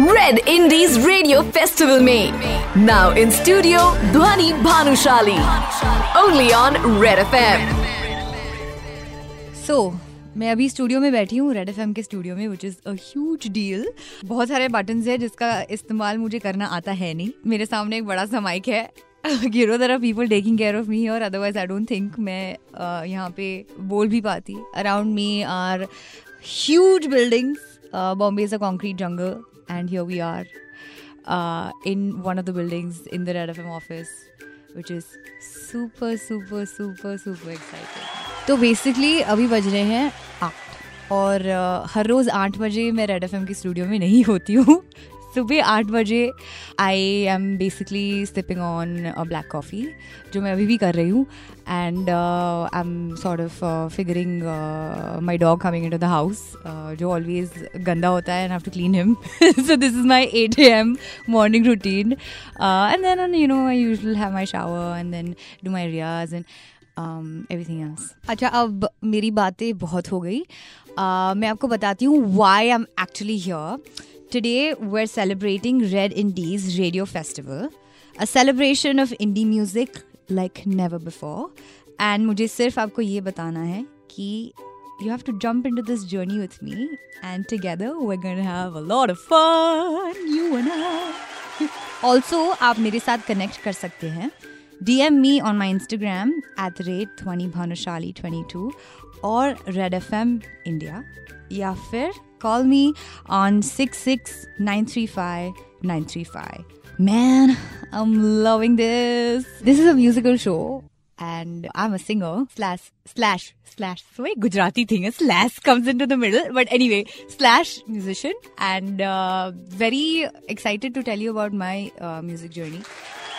Red indies radio festival में now in studio Dhvani Bhanushali only on red F so मैं अभी studio में बैठी हूँ रेड एफएम के स्टूडियो में which is a huge deal बहुत सारे बटन्स है जिसका इस्तेमाल मुझे करना आता है नहीं। मेरे सामने एक बड़ा सा माइक है। You know there are people taking care of me और अदरवाइज़ आई डोंट थिंक मैं uh, यहाँ पे बोल भी पाती। Around me are huge buildings Bombay is a concrete jungle and here we are in one of the buildings in the red F M office which is super super super super excited तो basically अभी बज रहे हैं आठ और uh, हर रोज़ आठ बजे मैं रेड एफ़ एम के स्टूडियो में नहीं होती हूँ। सुबह आठ बजे I am basically sipping on black coffee जो मैं अभी भी कर रही हूँ and I am sort of figuring my dog coming in to the house जो ऑलवेज गंदा होता है and have to clean him so this is my eight A M morning routine and then you know I usual have my shower and then do my Riyaz and everything else अच्छा अब मेरी बातें बहुत हो गई। Uh, मैं आपको बताती हूँ why I am actually here Today, we're celebrating Red Indies Radio Festival, a celebration of indie music like never before. And मुझे सिर्फ़ आपको ये बताना है कि you have to jump into this journey with me, and together we're to have a lot of fun, you and I. also, आप मेरे साथ connect कर सकते हैं DM me on my Instagram at the rate Thwani Bhanushali 22 or Red FM India या फिर call me on 66935 Man, I'm loving this. This is a musical show and I'm a singer slash slash slash so a Gujarati thing a slash comes into the middle but anyway slash musician and uh, very excited to tell you about my uh, music journey.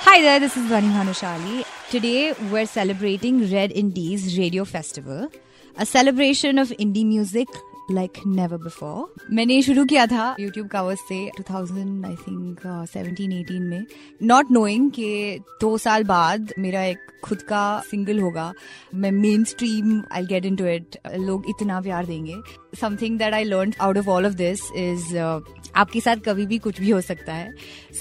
Hi there, this is Vani Bhanushali. Today we're celebrating Red Indies Radio Festival, a celebration of indie music like never before मैंने शुरू किया था YouTube कावर्स से 2000 I think 17 18 में not knowing कि दो साल बाद मेरा एक खुद का सिंगल होगा। मैं mainstream I get into it लोग इतना प्यार देंगे। Something that I learn out of all of this is आपके साथ कभी भी कुछ भी हो सकता है।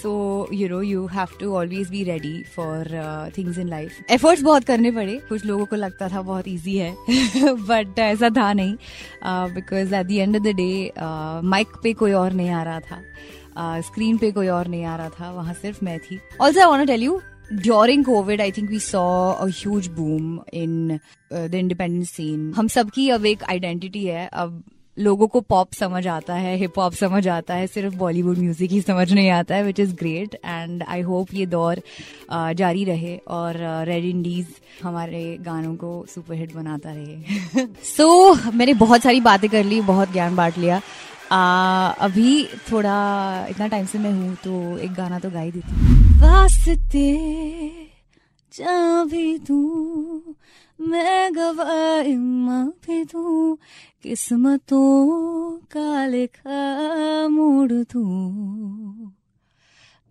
So you know you have to always be ready for things in life efforts बहुत करने पड़े। कुछ लोगों को लगता था बहुत ईजी है। बट ऐसा था नहीं। Because at the end of the day mic पे कोई और नहीं आ रहा था। स्क्रीन uh, पे कोई और नहीं आ रहा था। वहाँ सिर्फ़ मैं थी। Also I want tell you during Covid I think we saw a huge boom in the independent scene हम सबकी अब एक आइडेंटिटी है। अब लोगों को पॉप समझ आता है हिप हॉप समझ आता है सिर्फ़ बॉलीवुड म्यूज़िक ही समझ नहीं आता है which is great and I hope ये दौर जारी रहे और रेड इंडीज हमारे गानों को सुपरहिट बनाता रहे। सो so, मैंने बहुत सारी बातें कर ली बहुत ज्ञान बांट लिया। आ, अभी थोड़ा इतना टाइम से मैं हूँ तो एक गाना तो गा ही देती भी तू मैं गवाई भी तू किस्मतों का लिखा मोड़ तू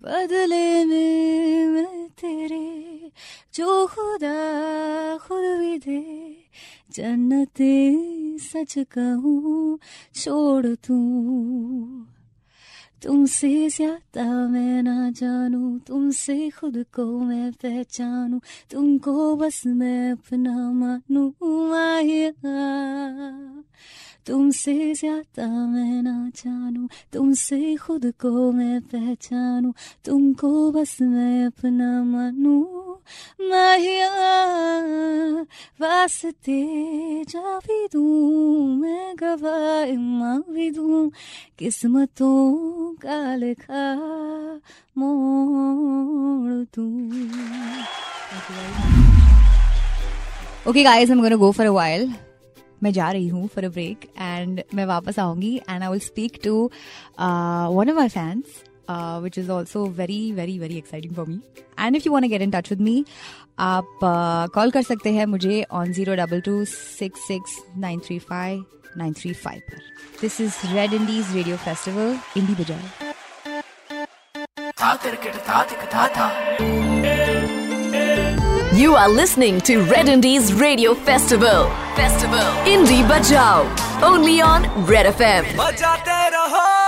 बदले में मैं तेरे जो खुदा खुद भी दे, जन्नते सच कहूँ, छोड़ तू तुमसे ज़्यादा मैं ना जानू, तुमसे खुद को मैं पहचानू, तुमको बस मैं अपना मानू माहिया तुमसे ज़्यादा मैं ना जानू, तुमसे खुद को मैं पहचानू, तुमको बस मैं अपना मानू माहिया वास्ते जा भी दूँ मैं गवाह माँ भी दूँ किस्मतों का लिखा मोड़ दूँ Okay guys, I'm gonna go for a while. मैं जा रही हूँ फॉर अ ब्रेक एंड मैं वापस आऊँगी and I will speak to one of my fans Which is also very very very exciting for me and if you want get in touch with me आप call uh, कर सकते हैं मुझे on zero double two six six nine three five nine three five पर this is red Indies radio festival indie बजाए You are listening to Red Indies Radio Festival. Festival. Indie Bajao. only on Red FM. बजाते रहो